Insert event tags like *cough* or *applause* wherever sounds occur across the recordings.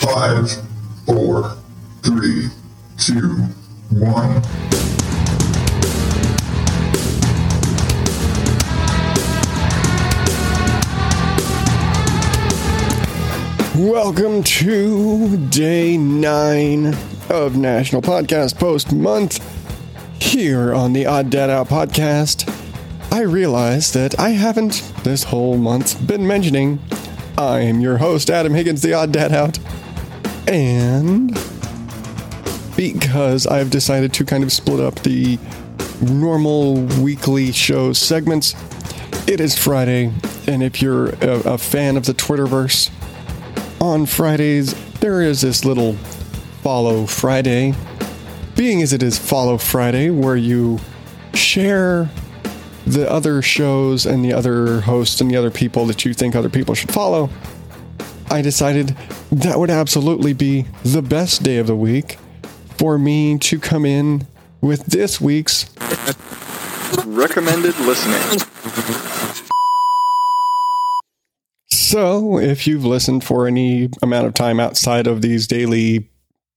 Five, four, three, two, one. Welcome to day nine of National Podcast Post Month here on the Odd Dad Out podcast. I realize that I haven't this whole month been mentioning I am your host, Adam Higgins, the Odd Dad Out. And because I've decided to kind of split up the normal weekly show segments, it is Friday. And if you're a, a fan of the Twitterverse, on Fridays, there is this little Follow Friday. Being as it is Follow Friday, where you share the other shows and the other hosts and the other people that you think other people should follow, I decided that would absolutely be the best day of the week for me to come in with this week's Recommended listening. So, if you've listened for any amount of time outside of these daily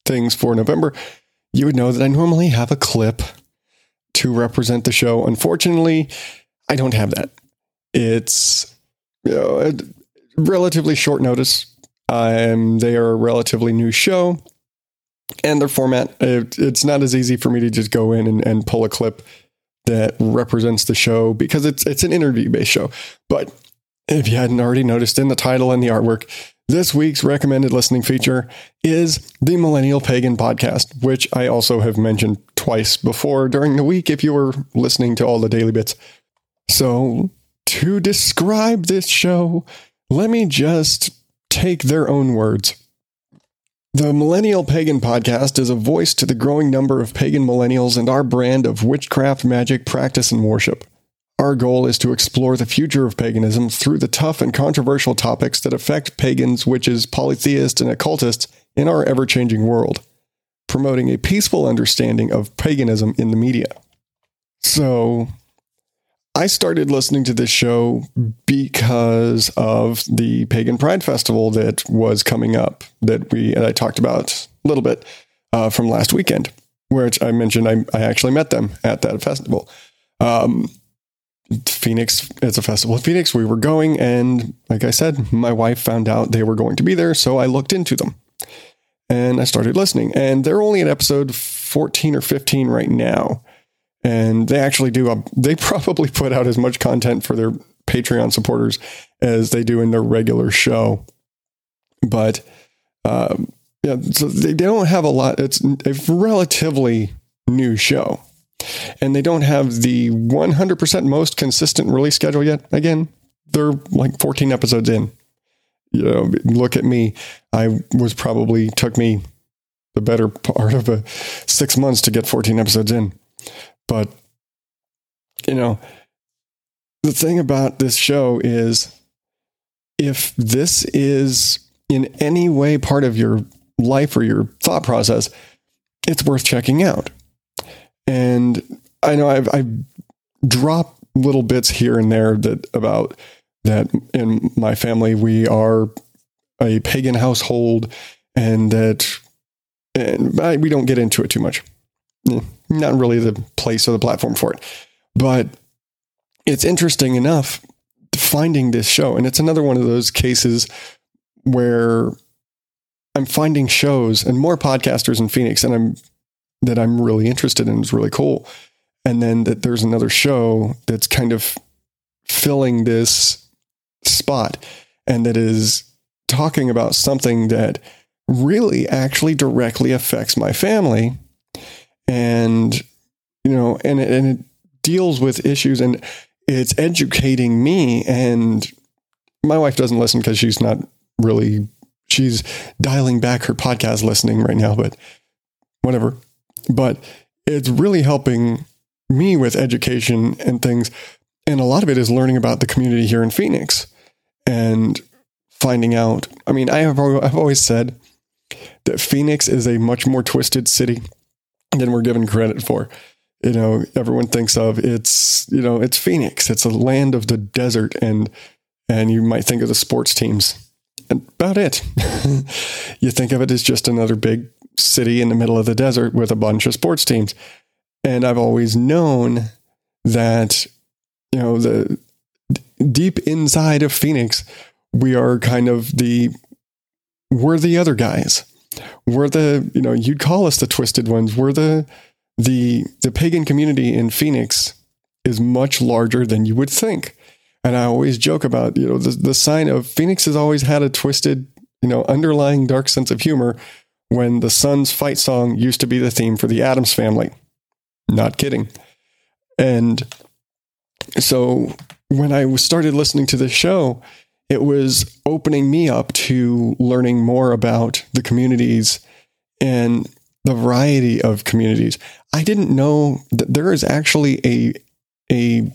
things for November, you would know that I normally have a clip to represent the show. Unfortunately, I don't have that. It's you know, relatively short notice. Um, they are a relatively new show, and their format, it, it's not as easy for me to just go in and, and pull a clip that represents the show because it's it's an interview based show. But if you hadn't already noticed in the title and the artwork, this week's recommended listening feature is the Millennial Pagan Podcast, which I also have mentioned twice before during the week if you were listening to all the daily bits. So, to describe this show, let me just take their own words. The Millennial Pagan Podcast is a voice to the growing number of pagan millennials and our brand of witchcraft, magic, practice, and worship. Our goal is to explore the future of paganism through the tough and controversial topics that affect pagans, witches, polytheists, and occultists in our ever changing world, promoting a peaceful understanding of paganism in the media. So, I started listening to this show because of the Pagan Pride Festival that was coming up that we and I talked about a little bit uh, from last weekend, which I mentioned I, I actually met them at that festival. Um, Phoenix, it's a festival in Phoenix. We were going, and like I said, my wife found out they were going to be there, so I looked into them and I started listening. And they're only at episode 14 or 15 right now. And they actually do a, *laughs* they probably put out as much content for their patreon supporters as they do in their regular show. But um, yeah so they don't have a lot. It's a relatively new show. And they don't have the 100% most consistent release schedule yet. Again they're like 14 episodes in you know look at me i was probably took me the better part of a six months to get 14 episodes in but, you know, the thing about this show is if this is in any way part of your life or your thought process, it's worth checking out. And I know I've, I've dropped little bits here and there that about that in my family we are a pagan household and that and I, we don't get into it too much not really the place or the platform for it. But it's interesting enough finding this show. And it's another one of those cases where I'm finding shows and more podcasters in Phoenix and I'm that I'm really interested in is really cool. And then that there's another show that's kind of filling this spot and that is talking about something that really actually directly affects my family. And you know and it, and it deals with issues and it's educating me. And my wife doesn't listen because she's not really she's dialing back her podcast listening right now but whatever. But it's really helping me with education and things and a lot of it is learning about the community here in Phoenix and finding out I mean I have I've always said that Phoenix is a much more twisted city than we're given credit for. You know, everyone thinks of it's you know it's Phoenix. It's a land of the desert, and and you might think of the sports teams And about it. *laughs* you think of it as just another big city in the middle of the desert with a bunch of sports teams. And I've always known that, you know, the deep inside of Phoenix, we are kind of the, we're the other guys. We're the, you know, you'd call us the twisted ones. We're the, the, the pagan community in Phoenix is much larger than you would think. And I always joke about, you know, the, the sign of Phoenix has always had a twisted, you know, underlying dark sense of humor when the Suns fight song used to be the theme for the Addams family. Not kidding. And so when I started listening to this show, it was opening me up to learning more about the communities and the variety of communities. I didn't know that there is actually a a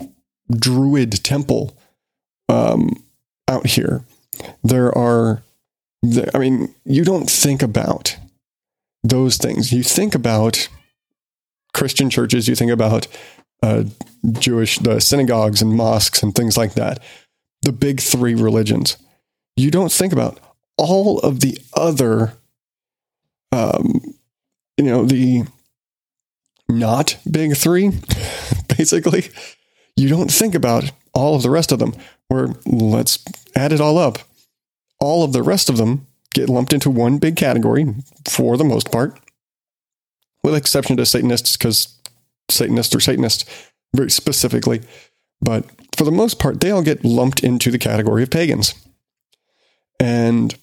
druid temple um, out here. There are, I mean, you don't think about those things. You think about Christian churches, you think about uh, Jewish, the synagogues and mosques and things like that, the big three religions. You don't think about all of the other, um, you know, the not big three, *laughs* basically. You don't think about all of the rest of them. Where let's add it all up. All of the rest of them get lumped into one big category for the most part, with exception to Satanists, because Satanists or Satanists very specifically. But for the most part, they all get lumped into the category of pagans. And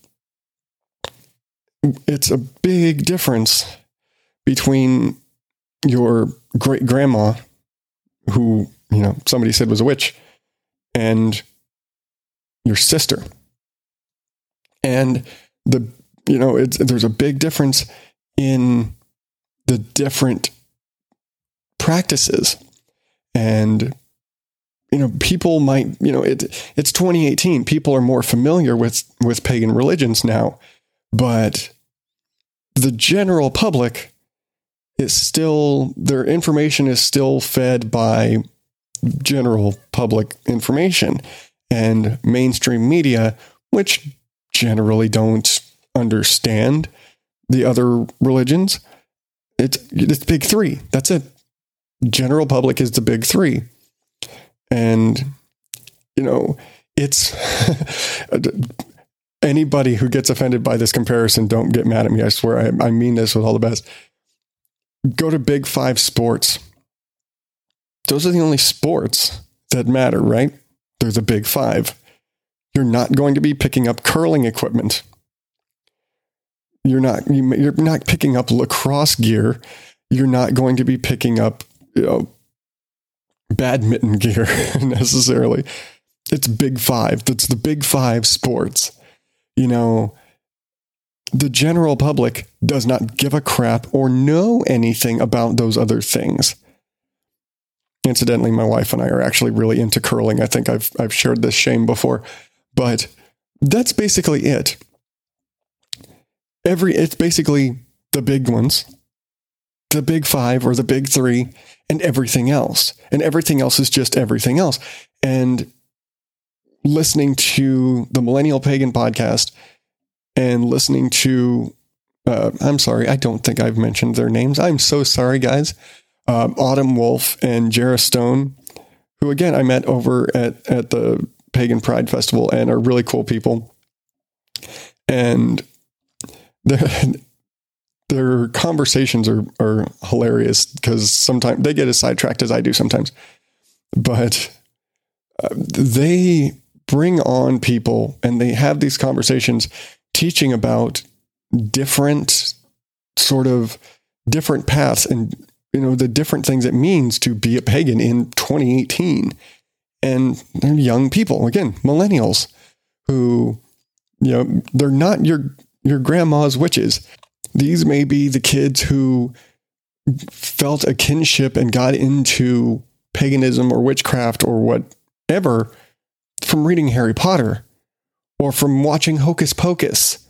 it's a big difference between your great grandma, who, you know, somebody said was a witch, and your sister. And the, you know, it's, there's a big difference in the different practices. And, you know, people might, you know, it, it's 2018. People are more familiar with, with pagan religions now, but the general public is still, their information is still fed by general public information and mainstream media, which generally don't understand the other religions. It's it's big three. That's it. General public is the big three, and you know it's *laughs* anybody who gets offended by this comparison. Don't get mad at me. I swear I, I mean this with all the best. Go to Big Five Sports those are the only sports that matter, right? They're the big five. You're not going to be picking up curling equipment. You're not you're not picking up lacrosse gear. You're not going to be picking up you know, badminton gear *laughs* necessarily. It's big five. That's the big five sports. You know, the general public does not give a crap or know anything about those other things. Incidentally, my wife and I are actually really into curling. I think I've I've shared this shame before, but that's basically it. Every it's basically the big ones, the big five or the big three, and everything else. And everything else is just everything else. And listening to the Millennial Pagan podcast and listening to, uh, I'm sorry, I don't think I've mentioned their names. I'm so sorry, guys um, Autumn Wolf and Jara Stone, who again I met over at at the Pagan Pride Festival and are really cool people. And *laughs* their conversations are are hilarious because sometimes they get as sidetracked as I do sometimes, but uh, they bring on people and they have these conversations teaching about different sort of different paths and you know, the different things it means to be a pagan in 2018. And they're young people, again, millennials who, you know, they're not your your grandma's witches. These may be the kids who felt a kinship and got into paganism or witchcraft or whatever from reading Harry Potter or from watching Hocus Pocus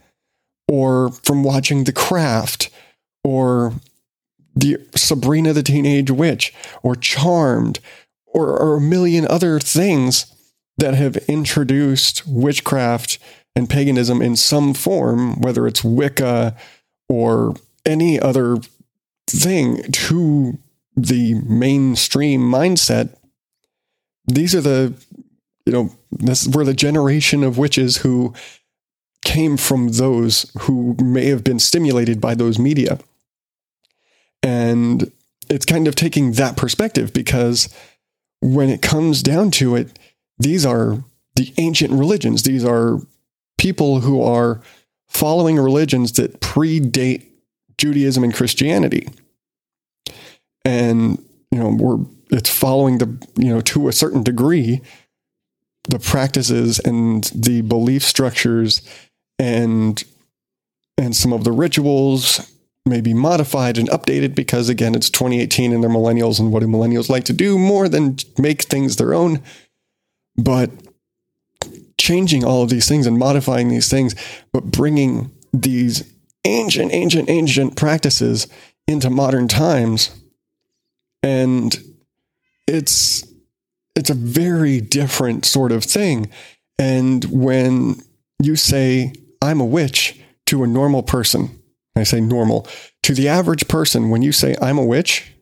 or from watching The Craft or the Sabrina the Teenage Witch or Charmed or, or a million other things that have introduced witchcraft and paganism in some form, whether it's Wicca or any other thing, to the mainstream mindset, these are the, you know, this we're the generation of witches who came from those who may have been stimulated by those media. And it's kind of taking that perspective because when it comes down to it, these are the ancient religions. These are people who are following religions that predate Judaism and Christianity. And, you know, we're it's following the, you know, to a certain degree, the practices and the belief structures and and some of the rituals may be modified and updated because again it's 2018 and they're millennials and what do millennials like to do more than make things their own but changing all of these things and modifying these things but bringing these ancient ancient ancient practices into modern times and it's it's a very different sort of thing and when you say I'm a witch to a normal person. I say normal. To the average person, when you say I'm a witch,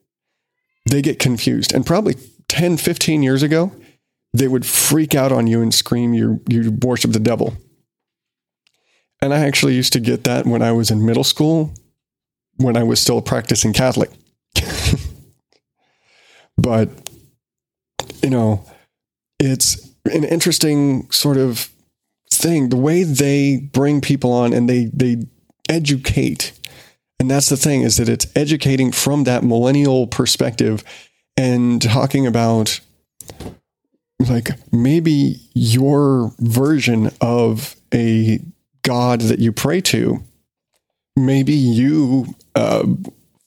they get confused. And probably 10, 15 years ago, they would freak out on you and scream you you worship the devil. And I actually used to get that when I was in middle school, when I was still a practicing Catholic. *laughs* but you know, it's an interesting sort of thing the way they bring people on and they they educate and that's the thing is that it's educating from that millennial perspective and talking about like maybe your version of a god that you pray to maybe you uh,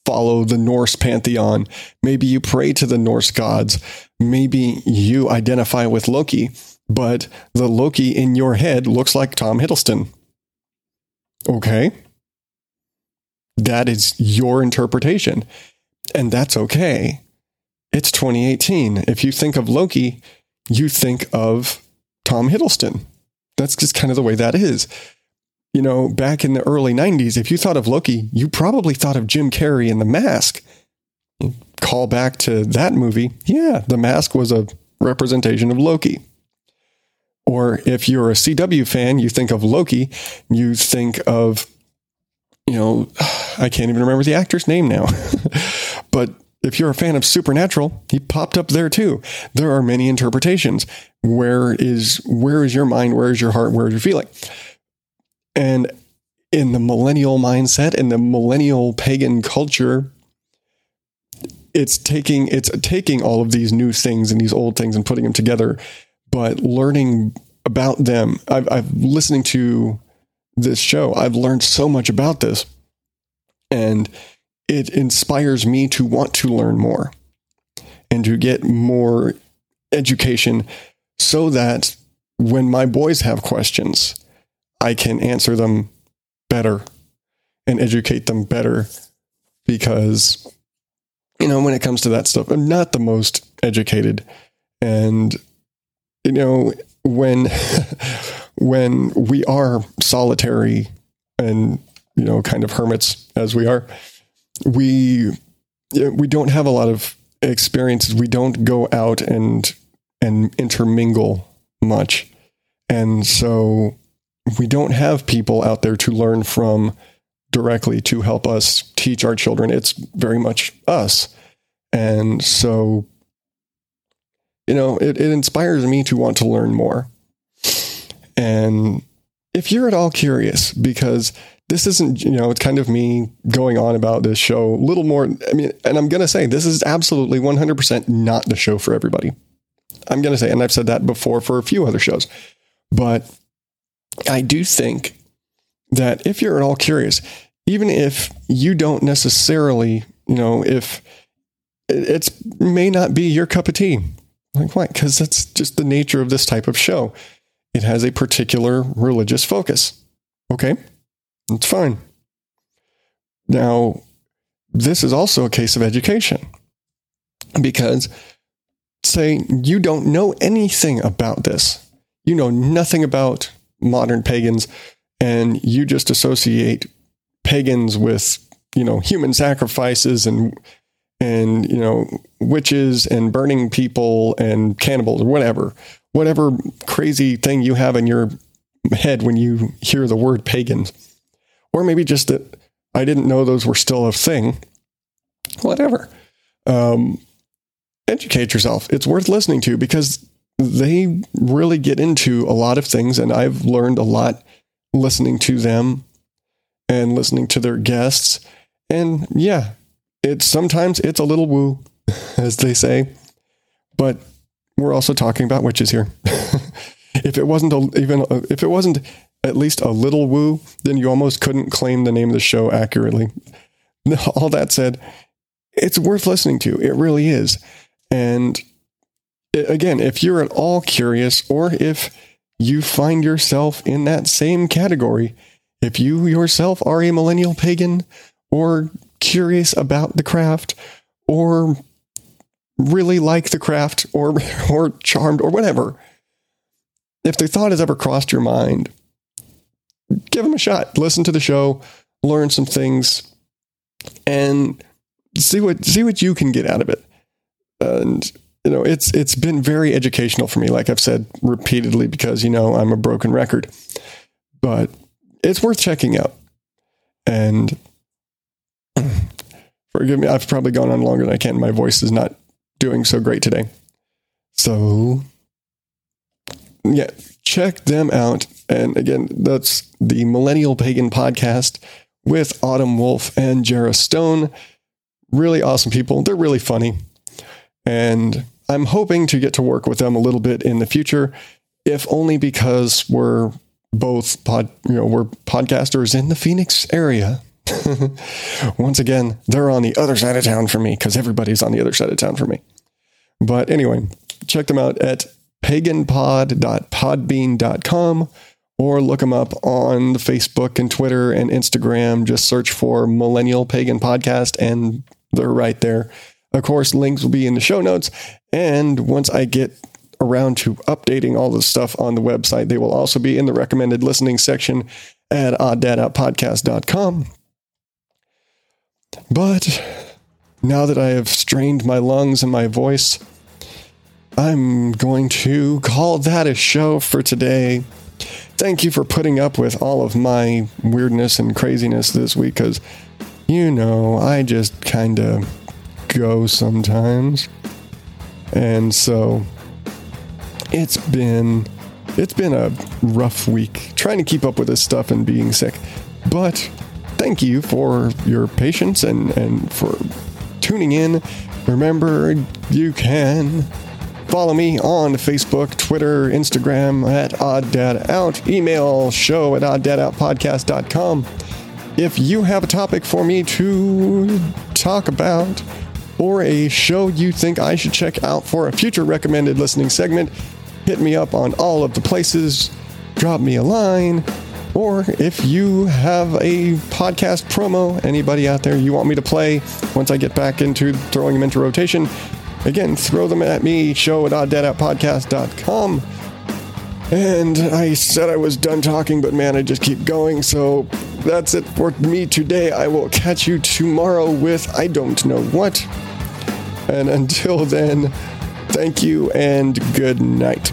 follow the norse pantheon maybe you pray to the norse gods maybe you identify with loki but the Loki in your head looks like Tom Hiddleston. Okay. That is your interpretation. And that's okay. It's 2018. If you think of Loki, you think of Tom Hiddleston. That's just kind of the way that is. You know, back in the early 90s, if you thought of Loki, you probably thought of Jim Carrey in The Mask. Call back to that movie. Yeah, The Mask was a representation of Loki. Or if you're a CW fan, you think of Loki, you think of, you know, *sighs* I can't even remember the actor's name now. *laughs* but if you're a fan of Supernatural, he popped up there too. There are many interpretations. Where is where is your mind? Where is your heart? Where is your feeling? And in the millennial mindset, in the millennial pagan culture, it's taking it's taking all of these new things and these old things and putting them together but learning about them, I've, I've listening to this show, I've learned so much about this, and it inspires me to want to learn more and to get more education so that when my boys have questions, I can answer them better and educate them better because you know when it comes to that stuff i'm not the most educated. And you know, when *laughs* when we are solitary and you know, kind of hermits as we are, we we don't have a lot of experiences. We don't go out and and intermingle much, and so we don't have people out there to learn from directly to help us teach our children. It's very much us, and so you know, it, it inspires me to want to learn more. And if you're at all curious, because this isn't, you know, it's kind of me going on about this show a little more. I mean, and I'm going to say this is absolutely 100% not the show for everybody. I'm going to say, and I've said that before for a few other shows, but I do think that if you're at all curious, even if you don't necessarily, you know, if it's may not be your cup of tea, like, why? Because that's just the nature of this type of show. It has a particular religious focus. Okay, that's fine. Now, this is also a case of education because, say, you don't know anything about this. You know nothing about modern pagans and you just associate pagans with, you know, human sacrifices and and you know witches and burning people and cannibals or whatever whatever crazy thing you have in your head when you hear the word pagans or maybe just that i didn't know those were still a thing. Whatever. Um, educate yourself. It's worth listening to because they really get into a lot of things and i've learned a lot listening to them and listening to their guests. And yeah it's sometimes it's a little woo, *laughs* as they say, but we're also talking about witches here. *laughs* if it wasn't a, even if it wasn't at least a little woo, then you almost couldn't claim the name of the show accurately. *laughs* All that said, it's worth listening to. It really is. And again, if you're at all curious, or if you find yourself in that same category, if you yourself are a millennial pagan or curious about the craft or really like the craft or *laughs* or charmed or whatever if the thought has ever crossed your mind give them a shot listen to the show learn some things and see what see what you can get out of it and you know it's it's been very educational for me like i've said repeatedly because you know i'm a broken record but it's worth checking out and *clears throat* Forgive me, I've probably gone on longer than I can. My voice is not doing so great today. So, yeah, check them out. And again, that's the Millennial Pagan podcast with Autumn Wolf and Jarrah Stone. Really awesome people. They're really funny. And I'm hoping to get to work with them a little bit in the future, if only because we're both pod, you know, we're podcasters in the Phoenix area. *laughs* Once again, they're on the other side of town for me because everybody's on the other side of town for me. But anyway, check them out at paganpod.podbean.com or look them up on the Facebook and Twitter and Instagram. Just search for Millennial Pagan Podcast and they're right there. Of course, links will be in the show notes. And once I get around to updating all the stuff on the website, they will also be in the recommended listening section at odddadoutpodcast.com. But now that I have strained my lungs and my voice, I'm going to call that a show for today. Thank you for putting up with all of my weirdness and craziness this week because, you know, I just kind of go sometimes. And so it's been it's been a rough week trying to keep up with this stuff and being sick. But thank you for your patience and, and for tuning in. Remember, you can follow me on Facebook, Twitter, Instagram at Odd Dad Out, email show at odddadoutpodcast.com. If you have a topic for me to talk about, or a show you think I should check out for a future recommended listening segment, hit me up on all of the places, drop me a line, or if you have a podcast promo, anybody out there you want me to play once I get back into throwing them into rotation, again, throw them at me, show at odddadoutpodcast.com. And I said I was done talking, but man, I just keep going. So that's it for me today. I will catch you tomorrow with I don't know what. And until then, thank you and good night.